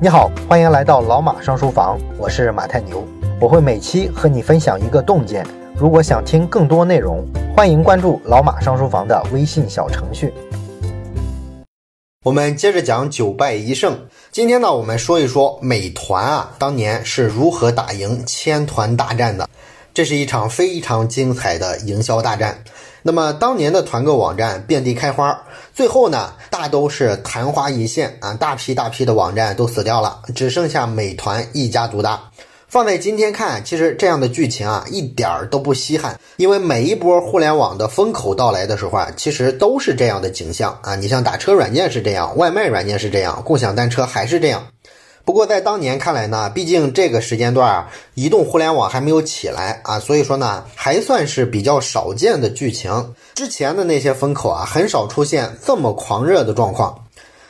你好，欢迎来到老马上书房，我是马太牛，我会每期和你分享一个洞见。如果想听更多内容，欢迎关注老马上书房的微信小程序。我们接着讲九败一胜。今天呢，我们说一说美团啊，当年是如何打赢千团大战的。这是一场非常精彩的营销大战。那么当年的团购网站遍地开花，最后呢，大都是昙花一现啊，大批大批的网站都死掉了，只剩下美团一家独大。放在今天看，其实这样的剧情啊，一点儿都不稀罕，因为每一波互联网的风口到来的时候啊，其实都是这样的景象啊。你像打车软件是这样，外卖软件是这样，共享单车还是这样。不过在当年看来呢，毕竟这个时间段啊，移动互联网还没有起来啊，所以说呢，还算是比较少见的剧情。之前的那些风口啊，很少出现这么狂热的状况。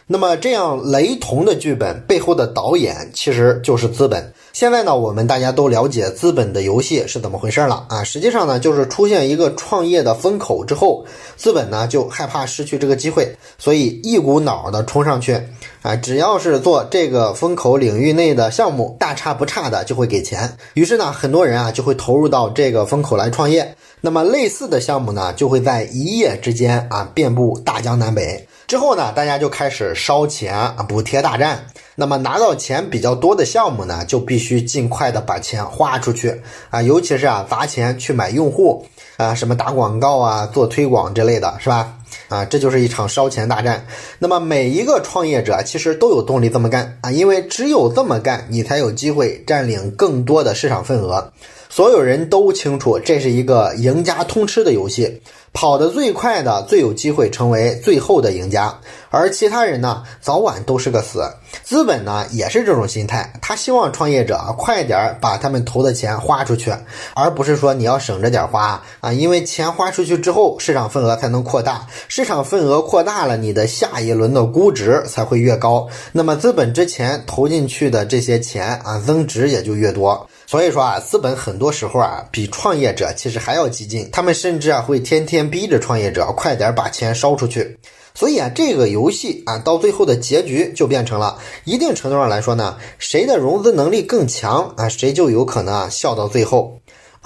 那么这样雷同的剧本背后的导演其实就是资本。现在呢，我们大家都了解资本的游戏是怎么回事了啊？实际上呢，就是出现一个创业的风口之后，资本呢就害怕失去这个机会，所以一股脑的冲上去啊！只要是做这个风口领域内的项目，大差不差的就会给钱。于是呢，很多人啊就会投入到这个风口来创业。那么类似的项目呢，就会在一夜之间啊遍布大江南北。之后呢，大家就开始烧钱啊，补贴大战。那么拿到钱比较多的项目呢，就必须尽快的把钱花出去啊，尤其是啊砸钱去买用户啊，什么打广告啊、做推广之类的是吧？啊，这就是一场烧钱大战。那么每一个创业者其实都有动力这么干啊，因为只有这么干，你才有机会占领更多的市场份额。所有人都清楚，这是一个赢家通吃的游戏。跑得最快的最有机会成为最后的赢家，而其他人呢，早晚都是个死。资本呢也是这种心态，他希望创业者快点把他们投的钱花出去，而不是说你要省着点花啊，因为钱花出去之后，市场份额才能扩大，市场份额扩大了，你的下一轮的估值才会越高，那么资本之前投进去的这些钱啊，增值也就越多。所以说啊，资本很多时候啊，比创业者其实还要激进，他们甚至啊会天天逼着创业者快点把钱烧出去。所以啊，这个游戏啊，到最后的结局就变成了，一定程度上来说呢，谁的融资能力更强啊，谁就有可能啊笑到最后。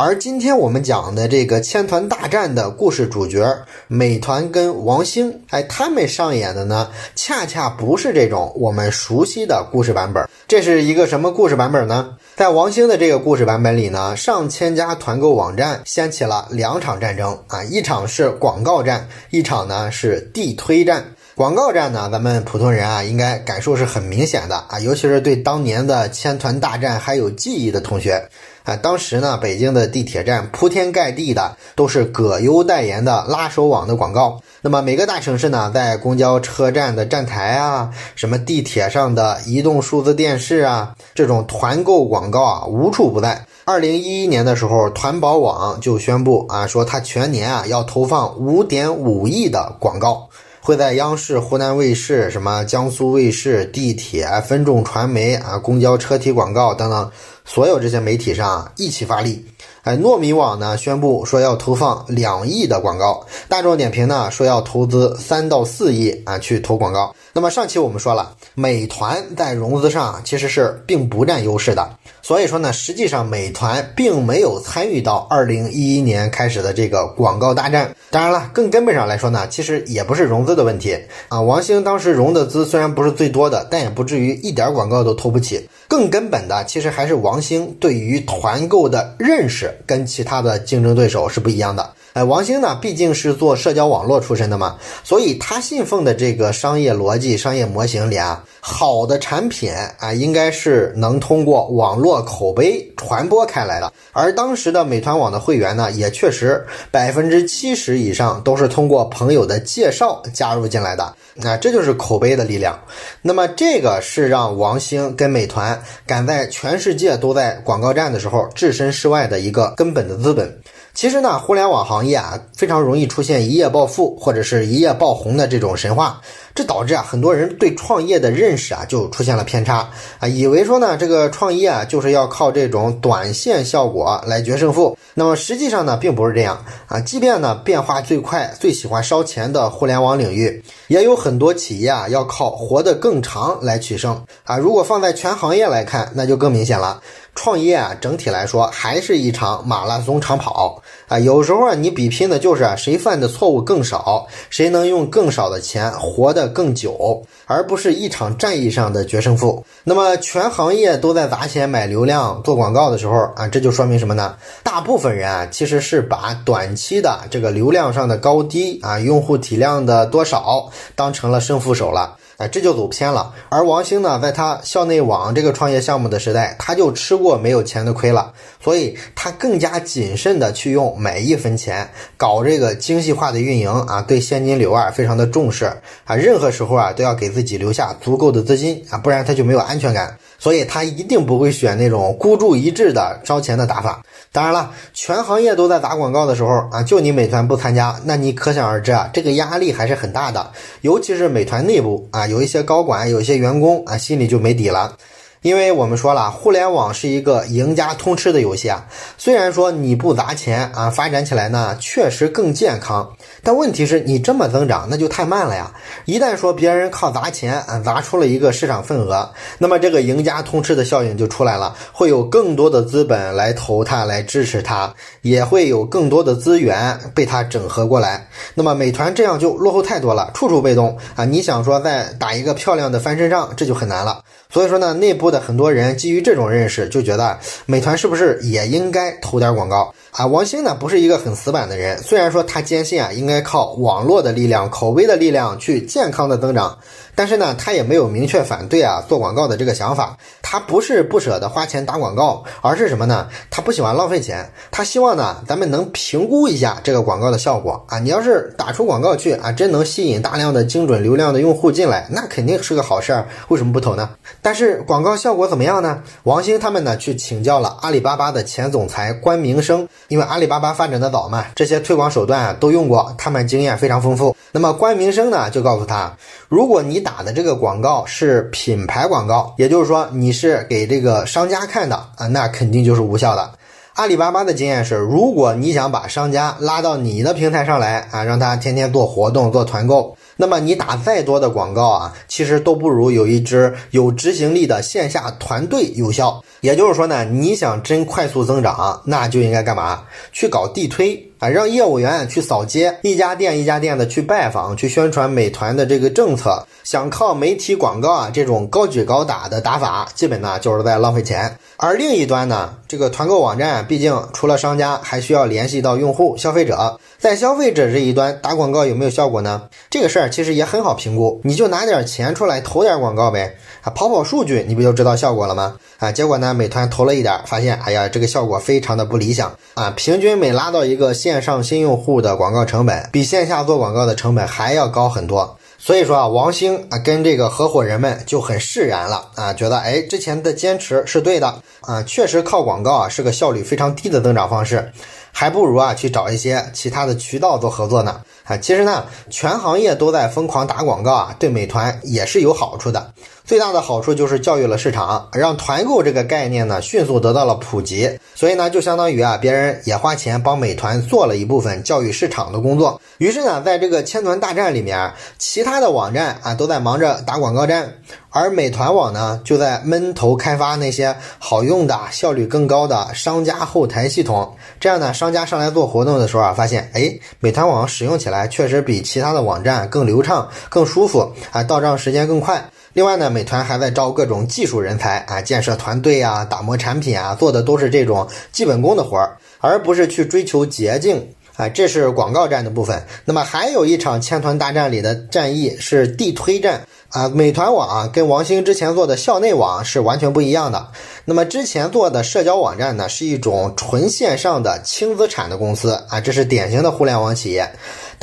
而今天我们讲的这个千团大战的故事主角，美团跟王兴，哎，他们上演的呢，恰恰不是这种我们熟悉的故事版本。这是一个什么故事版本呢？在王兴的这个故事版本里呢，上千家团购网站掀起了两场战争啊，一场是广告战，一场呢是地推战。广告战呢，咱们普通人啊，应该感受是很明显的啊，尤其是对当年的千团大战还有记忆的同学。啊，当时呢，北京的地铁站铺天盖地的都是葛优代言的拉手网的广告。那么每个大城市呢，在公交车站的站台啊，什么地铁上的移动数字电视啊，这种团购广告啊，无处不在。二零一一年的时候，团宝网就宣布啊，说它全年啊要投放五点五亿的广告。会在央视、湖南卫视、什么江苏卫视、地铁、分众传媒啊、公交车体广告等等，所有这些媒体上一起发力。哎，糯米网呢宣布说要投放两亿的广告，大众点评呢说要投资三到四亿啊去投广告。那么上期我们说了，美团在融资上其实是并不占优势的，所以说呢，实际上美团并没有参与到二零一一年开始的这个广告大战。当然了，更根本上来说呢，其实也不是融资的问题啊。王兴当时融的资虽然不是最多的，但也不至于一点广告都投不起。更根本的，其实还是王兴对于团购的认识跟其他的竞争对手是不一样的。哎，王兴呢，毕竟是做社交网络出身的嘛，所以他信奉的这个商业逻辑、商业模型里啊，好的产品啊，应该是能通过网络口碑传播开来的。而当时的美团网的会员呢，也确实百分之七十以上都是通过朋友的介绍加入进来的。啊，这就是口碑的力量。那么，这个是让王兴跟美团敢在全世界都在广告战的时候置身事外的一个根本的资本。其实呢，互联网行业啊，非常容易出现一夜暴富或者是一夜爆红的这种神话。这导致啊很多人对创业的认识啊就出现了偏差啊，以为说呢这个创业啊就是要靠这种短线效果来决胜负。那么实际上呢并不是这样啊，即便呢变化最快、最喜欢烧钱的互联网领域，也有很多企业啊要靠活得更长来取胜啊。如果放在全行业来看，那就更明显了。创业啊，整体来说还是一场马拉松长跑啊。有时候啊，你比拼的就是谁犯的错误更少，谁能用更少的钱活得更久，而不是一场战役上的决胜负。那么，全行业都在砸钱买流量做广告的时候啊，这就说明什么呢？大部分人啊，其实是把短期的这个流量上的高低啊，用户体量的多少当成了胜负手了。哎，这就走偏了。而王兴呢，在他校内网这个创业项目的时代，他就吃过没有钱的亏了，所以他更加谨慎的去用每一分钱搞这个精细化的运营啊，对现金流啊非常的重视啊，任何时候啊都要给自己留下足够的资金啊，不然他就没有安全感。所以他一定不会选那种孤注一掷的烧钱的打法。当然了，全行业都在打广告的时候啊，就你美团不参加，那你可想而知啊，这个压力还是很大的。尤其是美团内部啊，有一些高管、有一些员工啊，心里就没底了。因为我们说了，互联网是一个赢家通吃的游戏啊。虽然说你不砸钱啊，发展起来呢确实更健康，但问题是你这么增长那就太慢了呀。一旦说别人靠砸钱啊砸出了一个市场份额，那么这个赢家通吃的效应就出来了，会有更多的资本来投它，来支持它，也会有更多的资源被它整合过来。那么美团这样就落后太多了，处处被动啊。你想说再打一个漂亮的翻身仗，这就很难了。所以说呢，内部的很多人基于这种认识，就觉得美团是不是也应该投点广告？啊？王兴呢不是一个很死板的人，虽然说他坚信啊应该靠网络的力量、口碑的力量去健康的增长。但是呢，他也没有明确反对啊做广告的这个想法。他不是不舍得花钱打广告，而是什么呢？他不喜欢浪费钱。他希望呢，咱们能评估一下这个广告的效果啊。你要是打出广告去啊，真能吸引大量的精准流量的用户进来，那肯定是个好事儿。为什么不投呢？但是广告效果怎么样呢？王兴他们呢去请教了阿里巴巴的前总裁关明生，因为阿里巴巴发展的早嘛，这些推广手段啊都用过，他们经验非常丰富。那么关明生呢就告诉他，如果你打的这个广告是品牌广告，也就是说你是给这个商家看的啊，那肯定就是无效的。阿里巴巴的经验是，如果你想把商家拉到你的平台上来啊，让他天天做活动、做团购，那么你打再多的广告啊，其实都不如有一支有执行力的线下团队有效。也就是说呢，你想真快速增长，那就应该干嘛？去搞地推。啊，让业务员去扫街，一家店一家店的去拜访，去宣传美团的这个政策。想靠媒体广告啊这种高举高打的打法，基本呢就是在浪费钱。而另一端呢，这个团购网站毕竟除了商家，还需要联系到用户、消费者。在消费者这一端打广告有没有效果呢？这个事儿其实也很好评估，你就拿点钱出来投点广告呗，啊，跑跑数据，你不就知道效果了吗？啊，结果呢，美团投了一点，发现，哎呀，这个效果非常的不理想啊，平均每拉到一个线线上新用户的广告成本，比线下做广告的成本还要高很多。所以说啊，王兴啊跟这个合伙人们就很释然了啊，觉得哎之前的坚持是对的啊，确实靠广告啊是个效率非常低的增长方式，还不如啊去找一些其他的渠道做合作呢啊。其实呢，全行业都在疯狂打广告啊，对美团也是有好处的。最大的好处就是教育了市场，让团购这个概念呢迅速得到了普及。所以呢，就相当于啊，别人也花钱帮美团做了一部分教育市场的工作。于是呢，在这个千团大战里面，其他的网站啊都在忙着打广告战，而美团网呢就在闷头开发那些好用的、效率更高的商家后台系统。这样呢，商家上来做活动的时候啊，发现哎，美团网使用起来来确实比其他的网站更流畅、更舒服啊，到账时间更快。另外呢，美团还在招各种技术人才啊，建设团队啊，打磨产品啊，做的都是这种基本功的活儿，而不是去追求捷径啊。这是广告战的部分。那么还有一场千团大战里的战役是地推战啊。美团网啊，跟王兴之前做的校内网是完全不一样的。那么之前做的社交网站呢，是一种纯线上的轻资产的公司啊，这是典型的互联网企业。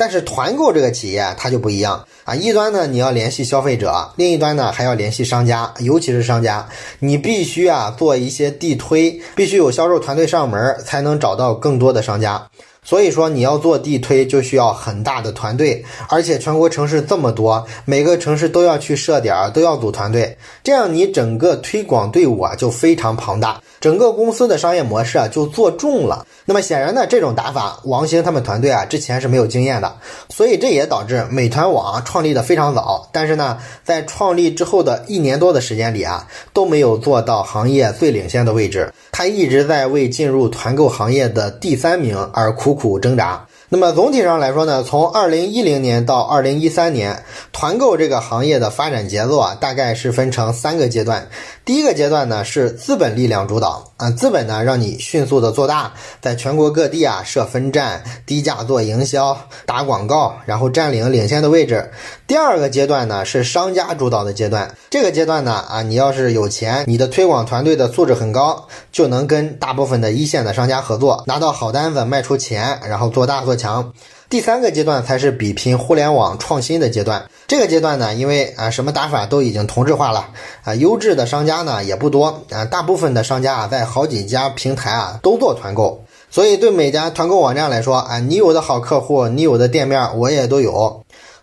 但是团购这个企业它就不一样啊，一端呢你要联系消费者，另一端呢还要联系商家，尤其是商家，你必须啊做一些地推，必须有销售团队上门才能找到更多的商家。所以说你要做地推就需要很大的团队，而且全国城市这么多，每个城市都要去设点，都要组团队，这样你整个推广队伍啊就非常庞大，整个公司的商业模式啊就做重了。那么显然呢，这种打法，王兴他们团队啊之前是没有经验的，所以这也导致美团网创立的非常早，但是呢，在创立之后的一年多的时间里啊，都没有做到行业最领先的位置，他一直在为进入团购行业的第三名而苦苦苦挣扎。那么总体上来说呢，从二零一零年到二零一三年，团购这个行业的发展节奏啊，大概是分成三个阶段。第一个阶段呢是资本力量主导啊，资本呢让你迅速的做大，在全国各地啊设分站，低价做营销，打广告，然后占领领先的位置。第二个阶段呢是商家主导的阶段，这个阶段呢啊，你要是有钱，你的推广团队的素质很高，就能跟大部分的一线的商家合作，拿到好单子，卖出钱，然后做大做强。第三个阶段才是比拼互联网创新的阶段。这个阶段呢，因为啊什么打法都已经同质化了。啊，优质的商家呢也不多。啊，大部分的商家啊在好几家平台啊都做团购，所以对每家团购网站来说啊，你有的好客户，你有的店面我也都有，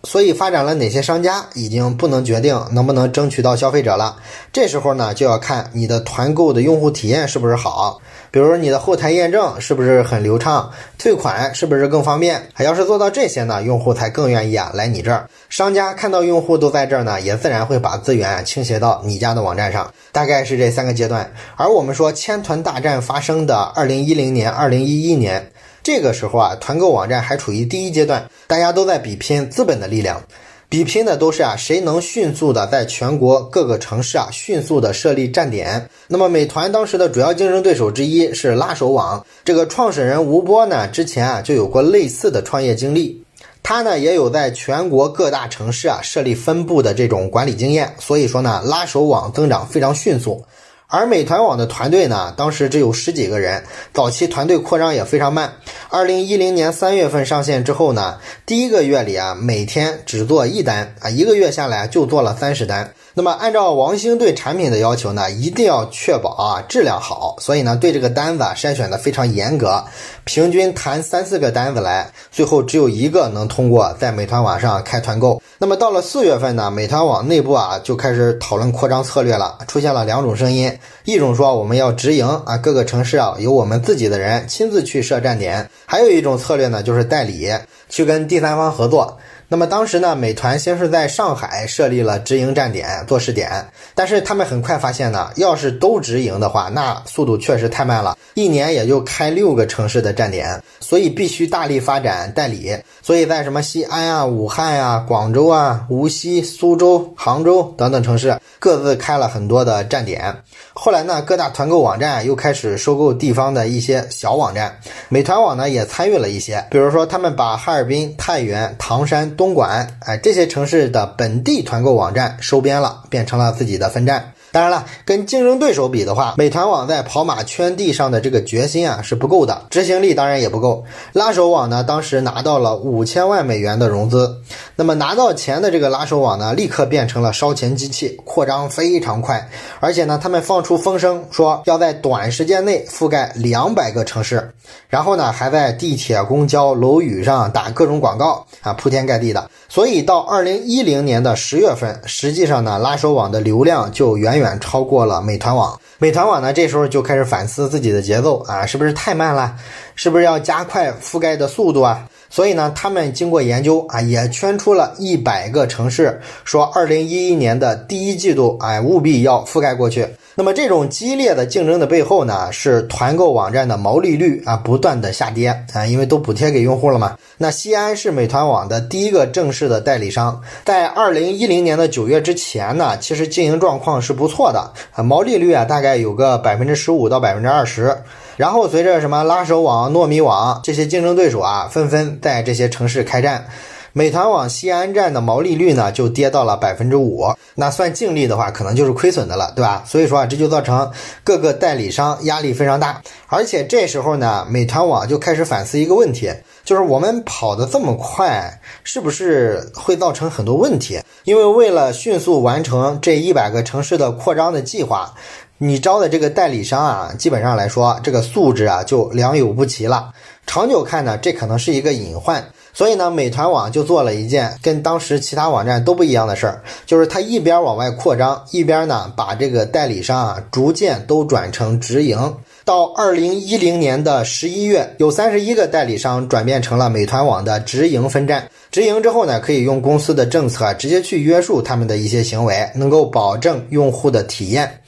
所以发展了哪些商家已经不能决定能不能争取到消费者了。这时候呢，就要看你的团购的用户体验是不是好。比如你的后台验证是不是很流畅，退款是不是更方便？还要是做到这些呢，用户才更愿意啊来你这儿。商家看到用户都在这儿呢，也自然会把资源倾斜到你家的网站上。大概是这三个阶段。而我们说千团大战发生的二零一零年、二零一一年，这个时候啊，团购网站还处于第一阶段，大家都在比拼资本的力量。比拼的都是啊，谁能迅速的在全国各个城市啊迅速的设立站点。那么美团当时的主要竞争对手之一是拉手网，这个创始人吴波呢，之前啊就有过类似的创业经历，他呢也有在全国各大城市啊设立分部的这种管理经验，所以说呢，拉手网增长非常迅速。而美团网的团队呢，当时只有十几个人，早期团队扩张也非常慢。二零一零年三月份上线之后呢，第一个月里啊，每天只做一单啊，一个月下来就做了三十单。那么按照王兴对产品的要求呢，一定要确保啊质量好，所以呢对这个单子筛选的非常严格，平均谈三四个单子来，最后只有一个能通过在美团网上开团购。那么到了四月份呢，美团网内部啊就开始讨论扩张策略了，出现了两种声音，一种说我们要直营啊，各个城市啊由我们自己的人亲自去设站点，还有一种策略呢就是代理去跟第三方合作。那么当时呢，美团先是在上海设立了直营站点做试点，但是他们很快发现呢，要是都直营的话，那速度确实太慢了，一年也就开六个城市的站点，所以必须大力发展代理。所以在什么西安啊、武汉啊、广州啊、无锡、苏州、杭州等等城市，各自开了很多的站点。后来呢，各大团购网站又开始收购地方的一些小网站，美团网呢也参与了一些，比如说他们把哈尔滨、太原、唐山。东莞，哎，这些城市的本地团购网站收编了，变成了自己的分站。当然了，跟竞争对手比的话，美团网在跑马圈地上的这个决心啊是不够的，执行力当然也不够。拉手网呢，当时拿到了五千万美元的融资，那么拿到钱的这个拉手网呢，立刻变成了烧钱机器，扩张非常快。而且呢，他们放出风声说要在短时间内覆盖两百个城市，然后呢，还在地铁、公交、楼宇上打各种广告啊，铺天盖地的。所以到二零一零年的十月份，实际上呢，拉手网的流量就远远超过了美团网。美团网呢，这时候就开始反思自己的节奏啊，是不是太慢了？是不是要加快覆盖的速度啊？所以呢，他们经过研究啊，也圈出了一百个城市，说二零一一年的第一季度，哎，务必要覆盖过去。那么这种激烈的竞争的背后呢，是团购网站的毛利率啊不断的下跌啊，因为都补贴给用户了嘛。那西安是美团网的第一个正式的代理商，在二零一零年的九月之前呢，其实经营状况是不错的啊，毛利率啊大概有个百分之十五到百分之二十。然后随着什么拉手网、糯米网这些竞争对手啊纷纷在这些城市开战。美团网西安站的毛利率呢，就跌到了百分之五，那算净利的话，可能就是亏损的了，对吧？所以说啊，这就造成各个代理商压力非常大，而且这时候呢，美团网就开始反思一个问题，就是我们跑得这么快，是不是会造成很多问题？因为为了迅速完成这一百个城市的扩张的计划，你招的这个代理商啊，基本上来说，这个素质啊就良莠不齐了。长久看呢，这可能是一个隐患。所以呢，美团网就做了一件跟当时其他网站都不一样的事儿，就是它一边往外扩张，一边呢把这个代理商啊逐渐都转成直营。到二零一零年的十一月，有三十一个代理商转变成了美团网的直营分站。直营之后呢，可以用公司的政策直接去约束他们的一些行为，能够保证用户的体验。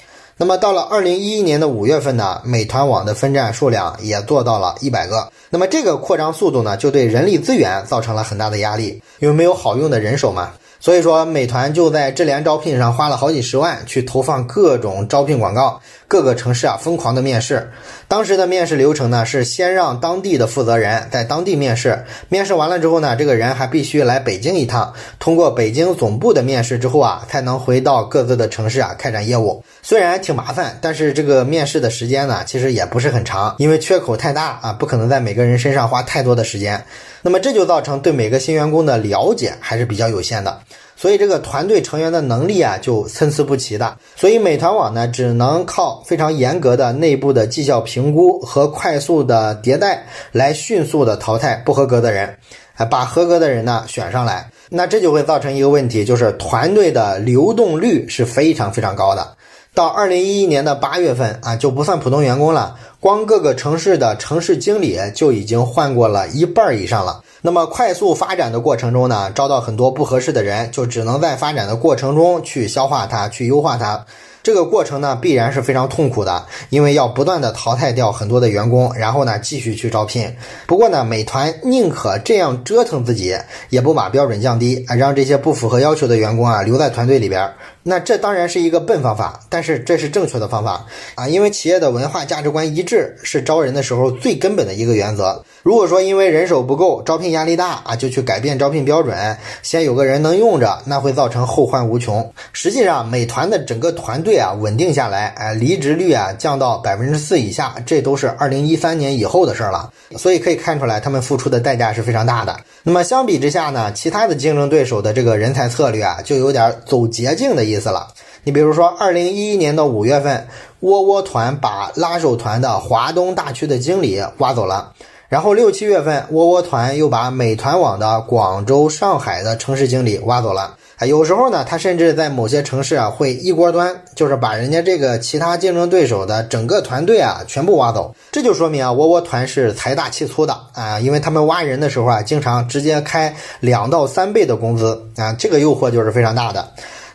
那么到了二零一一年的五月份呢，美团网的分站数量也做到了一百个。那么这个扩张速度呢，就对人力资源造成了很大的压力，因为没有好用的人手嘛。所以说，美团就在智联招聘上花了好几十万去投放各种招聘广告，各个城市啊疯狂的面试。当时的面试流程呢是先让当地的负责人在当地面试，面试完了之后呢，这个人还必须来北京一趟，通过北京总部的面试之后啊，才能回到各自的城市啊开展业务。虽然挺麻烦，但是这个面试的时间呢，其实也不是很长，因为缺口太大啊，不可能在每个人身上花太多的时间。那么这就造成对每个新员工的了解还是比较有限的，所以这个团队成员的能力啊就参差不齐的。所以美团网呢只能靠非常严格的内部的绩效评估和快速的迭代来迅速的淘汰不合格的人，啊，把合格的人呢选上来。那这就会造成一个问题，就是团队的流动率是非常非常高的。到二零一一年的八月份啊，就不算普通员工了，光各个城市的城市经理就已经换过了一半以上了。那么快速发展的过程中呢，招到很多不合适的人，就只能在发展的过程中去消化它，去优化它。这个过程呢，必然是非常痛苦的，因为要不断的淘汰掉很多的员工，然后呢继续去招聘。不过呢，美团宁可这样折腾自己，也不把标准降低啊，让这些不符合要求的员工啊留在团队里边。那这当然是一个笨方法，但是这是正确的方法啊，因为企业的文化价值观一致是招人的时候最根本的一个原则。如果说因为人手不够，招聘压力大啊，就去改变招聘标准，先有个人能用着，那会造成后患无穷。实际上，美团的整个团队啊稳定下来，哎，离职率啊降到百分之四以下，这都是二零一三年以后的事了。所以可以看出来，他们付出的代价是非常大的。那么相比之下呢，其他的竞争对手的这个人才策略啊，就有点走捷径的意思了。你比如说，二零一一年的五月份，窝窝团把拉手团的华东大区的经理挖走了。然后六七月份，窝窝团又把美团网的广州、上海的城市经理挖走了。啊，有时候呢，他甚至在某些城市啊，会一锅端，就是把人家这个其他竞争对手的整个团队啊，全部挖走。这就说明啊，窝窝团是财大气粗的啊，因为他们挖人的时候啊，经常直接开两到三倍的工资啊，这个诱惑就是非常大的。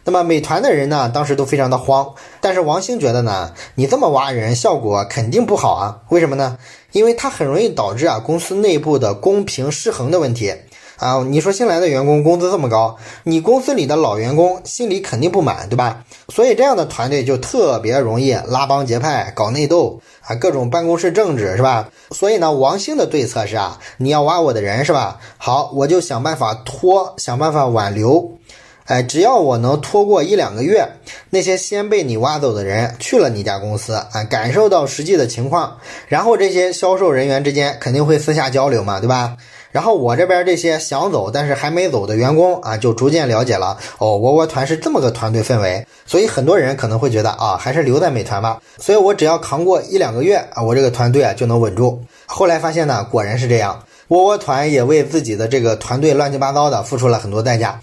那么美团的人呢，当时都非常的慌，但是王兴觉得呢，你这么挖人，效果肯定不好啊。为什么呢？因为它很容易导致啊公司内部的公平失衡的问题啊。你说新来的员工工资这么高，你公司里的老员工心里肯定不满，对吧？所以这样的团队就特别容易拉帮结派、搞内斗啊，各种办公室政治，是吧？所以呢，王兴的对策是啊，你要挖我的人是吧？好，我就想办法拖，想办法挽留。哎，只要我能拖过一两个月，那些先被你挖走的人去了你家公司啊，感受到实际的情况，然后这些销售人员之间肯定会私下交流嘛，对吧？然后我这边这些想走但是还没走的员工啊，就逐渐了解了哦，窝窝团是这么个团队氛围，所以很多人可能会觉得啊，还是留在美团吧。所以我只要扛过一两个月啊，我这个团队啊就能稳住。后来发现呢，果然是这样，窝窝团也为自己的这个团队乱七八糟的付出了很多代价。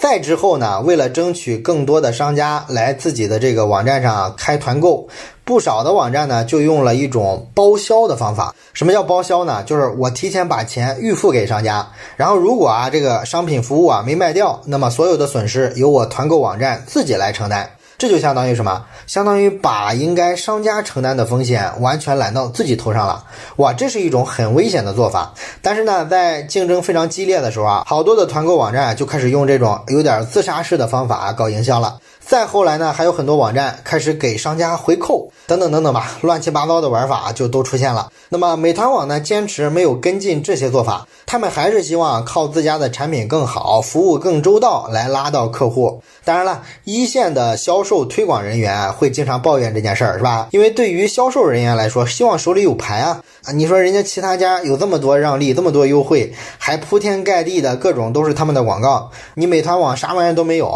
再之后呢，为了争取更多的商家来自己的这个网站上开团购，不少的网站呢就用了一种包销的方法。什么叫包销呢？就是我提前把钱预付给商家，然后如果啊这个商品服务啊没卖掉，那么所有的损失由我团购网站自己来承担。这就相当于什么？相当于把应该商家承担的风险完全揽到自己头上了。哇，这是一种很危险的做法。但是呢，在竞争非常激烈的时候啊，好多的团购网站就开始用这种有点自杀式的方法搞营销了。再后来呢，还有很多网站开始给商家回扣，等等等等吧，乱七八糟的玩法就都出现了。那么美团网呢，坚持没有跟进这些做法，他们还是希望靠自家的产品更好、服务更周到来拉到客户。当然了，一线的销售推广人员会经常抱怨这件事儿，是吧？因为对于销售人员来说，希望手里有牌啊。啊！你说人家其他家有这么多让利，这么多优惠，还铺天盖地的各种都是他们的广告，你美团网啥玩意儿都没有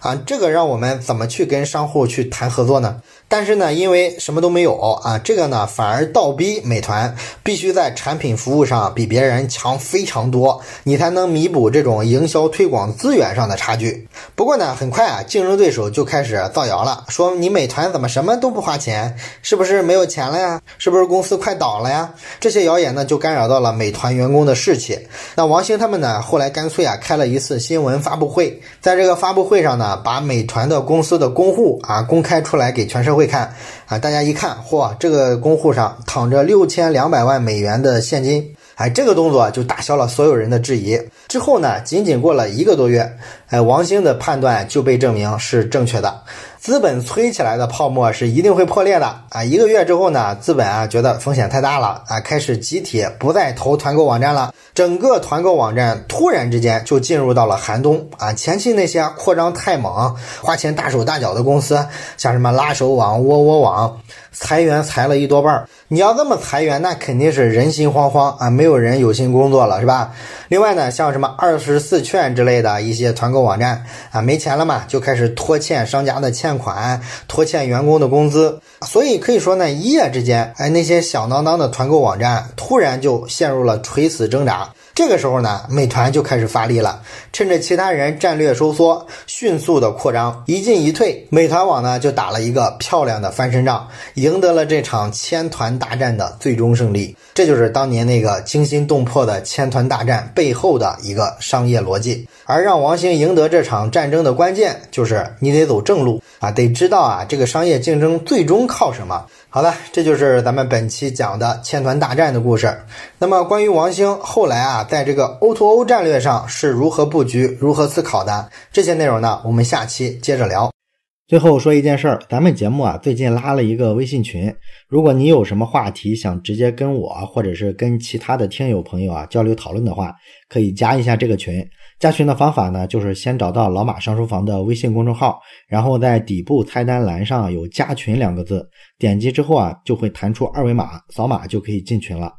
啊！这个让我们怎么去跟商户去谈合作呢？但是呢，因为什么都没有啊，这个呢反而倒逼美团必须在产品服务上比别人强非常多，你才能弥补这种营销推广资源上的差距。不过呢，很快啊，竞争对手就开始造谣了，说你美团怎么什么都不花钱，是不是没有钱了呀？是不是公司快倒了呀？这些谣言呢，就干扰到了美团员工的士气。那王兴他们呢，后来干脆啊，开了一次新闻发布会，在这个发布会上呢，把美团的公司的公户啊公开出来给全社会。看啊，大家一看，嚯，这个公户上躺着六千两百万美元的现金，哎，这个动作就打消了所有人的质疑。之后呢，仅仅过了一个多月，哎，王兴的判断就被证明是正确的。资本吹起来的泡沫是一定会破裂的啊！一个月之后呢，资本啊觉得风险太大了啊，开始集体不再投团购网站了。整个团购网站突然之间就进入到了寒冬啊！前期那些扩张太猛、花钱大手大脚的公司，像什么拉手网、窝窝网，裁员裁了一多半儿。你要这么裁员，那肯定是人心惶惶啊，没有人有心工作了，是吧？另外呢，像什么二十四券之类的一些团购网站啊，没钱了嘛，就开始拖欠商家的欠款，拖欠员工的工资。所以可以说呢，一夜之间，哎，那些响当当的团购网站突然就陷入了垂死挣扎。这个时候呢，美团就开始发力了，趁着其他人战略收缩，迅速的扩张，一进一退，美团网呢就打了一个漂亮的翻身仗，赢得了这场千团大战的最终胜利。这就是当年那个惊心动魄的千团大战背后的一个商业逻辑。而让王兴赢得这场战争的关键，就是你得走正路啊，得知道啊，这个商业竞争最终靠什么。好了，这就是咱们本期讲的千团大战的故事。那么，关于王兴后来啊在这个 O2O 战略上是如何布局、如何思考的，这些内容呢，我们下期接着聊。最后说一件事儿，咱们节目啊，最近拉了一个微信群，如果你有什么话题想直接跟我或者是跟其他的听友朋友啊交流讨论的话，可以加一下这个群。加群的方法呢，就是先找到老马上书房的微信公众号，然后在底部菜单栏上有加群两个字，点击之后啊，就会弹出二维码，扫码就可以进群了。